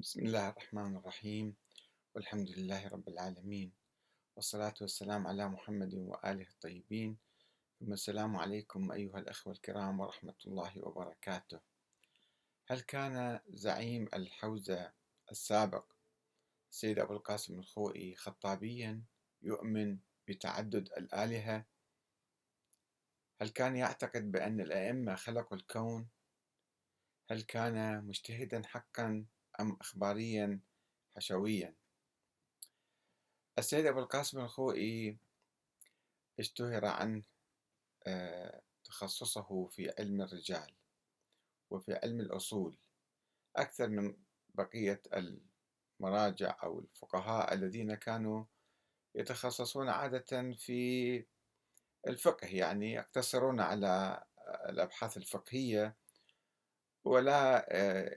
بسم الله الرحمن الرحيم والحمد لله رب العالمين والصلاة والسلام على محمد وآله الطيبين ثم السلام عليكم أيها الأخوة الكرام ورحمة الله وبركاته. هل كان زعيم الحوزة السابق السيد أبو القاسم الخوئي خطابيا يؤمن بتعدد الآلهة؟ هل كان يعتقد بأن الأئمة خلقوا الكون؟ هل كان مجتهدا حقا؟ أم إخباريا حشويا. السيد أبو القاسم الخوئي اشتهر عن آه، تخصصه في علم الرجال وفي علم الأصول أكثر من بقية المراجع أو الفقهاء الذين كانوا يتخصصون عادة في الفقه يعني يقتصرون على الأبحاث الفقهية ولا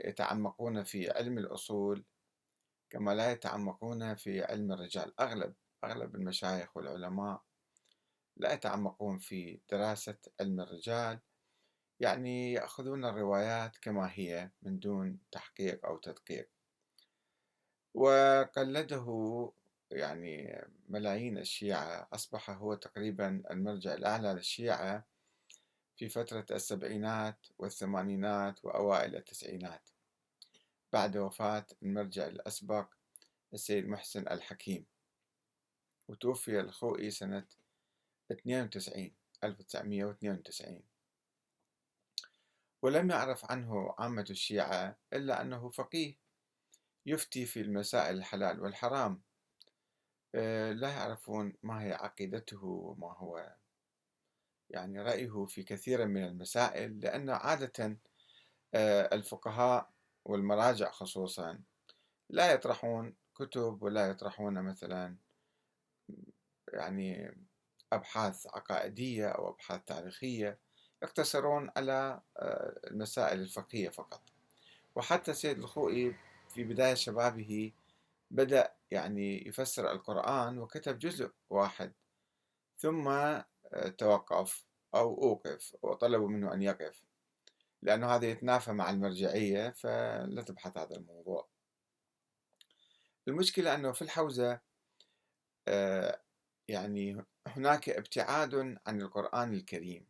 يتعمقون في علم الأصول كما لا يتعمقون في علم الرجال. أغلب أغلب المشايخ والعلماء لا يتعمقون في دراسة علم الرجال. يعني يأخذون الروايات كما هي من دون تحقيق أو تدقيق. وقلده يعني ملايين الشيعة أصبح هو تقريبا المرجع الأعلى للشيعة في فترة السبعينات والثمانينات وأوائل التسعينات. بعد وفاة المرجع الأسبق السيد محسن الحكيم وتوفي الخوئي سنة 92 1992 ولم يعرف عنه عامة الشيعة إلا أنه فقيه يفتي في المسائل الحلال والحرام. آه، لا يعرفون ما هي عقيدته وما هو يعني رأيه في كثير من المسائل لأن عادة آه، الفقهاء والمراجع خصوصا لا يطرحون كتب ولا يطرحون مثلا يعني أبحاث عقائدية أو أبحاث تاريخية يقتصرون على آه، المسائل الفقهية فقط. وحتى سيد الخوئي في بداية شبابه بدأ يعني يفسر القرآن وكتب جزء واحد ثم توقف أو أوقف وطلبوا منه أن يقف. لأنه هذا يتنافى مع المرجعية فلا تبحث هذا الموضوع. المشكلة أنه في الحوزة آه، يعني هناك ابتعاد عن القرآن الكريم.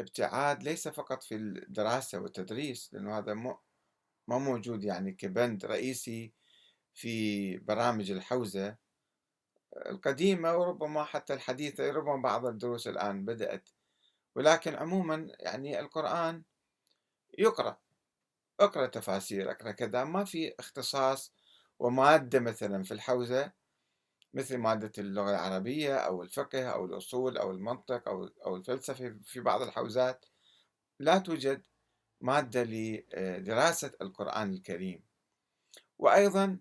ابتعاد ليس فقط في الدراسة والتدريس لأنه هذا ما موجود يعني كبند رئيسي في برامج الحوزة. القديمة وربما حتى الحديثة ربما بعض الدروس الآن بدأت. ولكن عموما يعني القرآن يقرأ اقرأ تفاسير اقرأ كذا ما في اختصاص ومادة مثلا في الحوزة مثل مادة اللغة العربية أو الفقه أو الأصول أو المنطق أو أو الفلسفة في بعض الحوزات لا توجد مادة لدراسة القرآن الكريم. وأيضا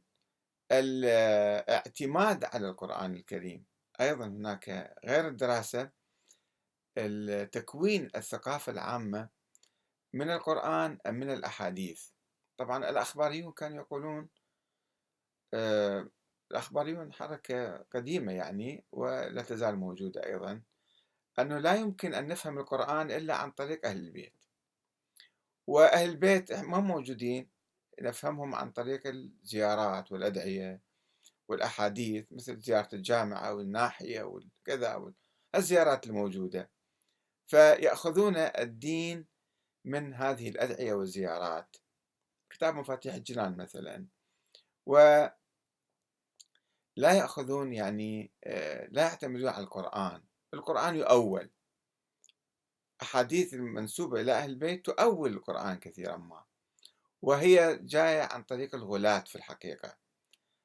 الاعتماد على القرآن الكريم. أيضا هناك غير الدراسة تكوين الثقافة العامة من القرآن أم من الأحاديث. طبعا الأخباريون كانوا يقولون آه، الأخباريون حركة قديمة يعني ولا تزال موجودة أيضا أنه لا يمكن أن نفهم القرآن إلا عن طريق أهل البيت. وأهل البيت ما موجودين نفهمهم عن طريق الزيارات والأدعية والأحاديث مثل زيارة الجامعة والناحية وكذا الزيارات الموجودة. فيأخذون الدين من هذه الأدعية والزيارات. كتاب مفاتيح الجنان مثلا. و لا يأخذون يعني آه، لا يعتمدون على القرآن. القرآن يؤول. أحاديث المنسوبة إلى أهل البيت تؤول القرآن كثيرا ما. وهي جاية عن طريق الغلاة في الحقيقة.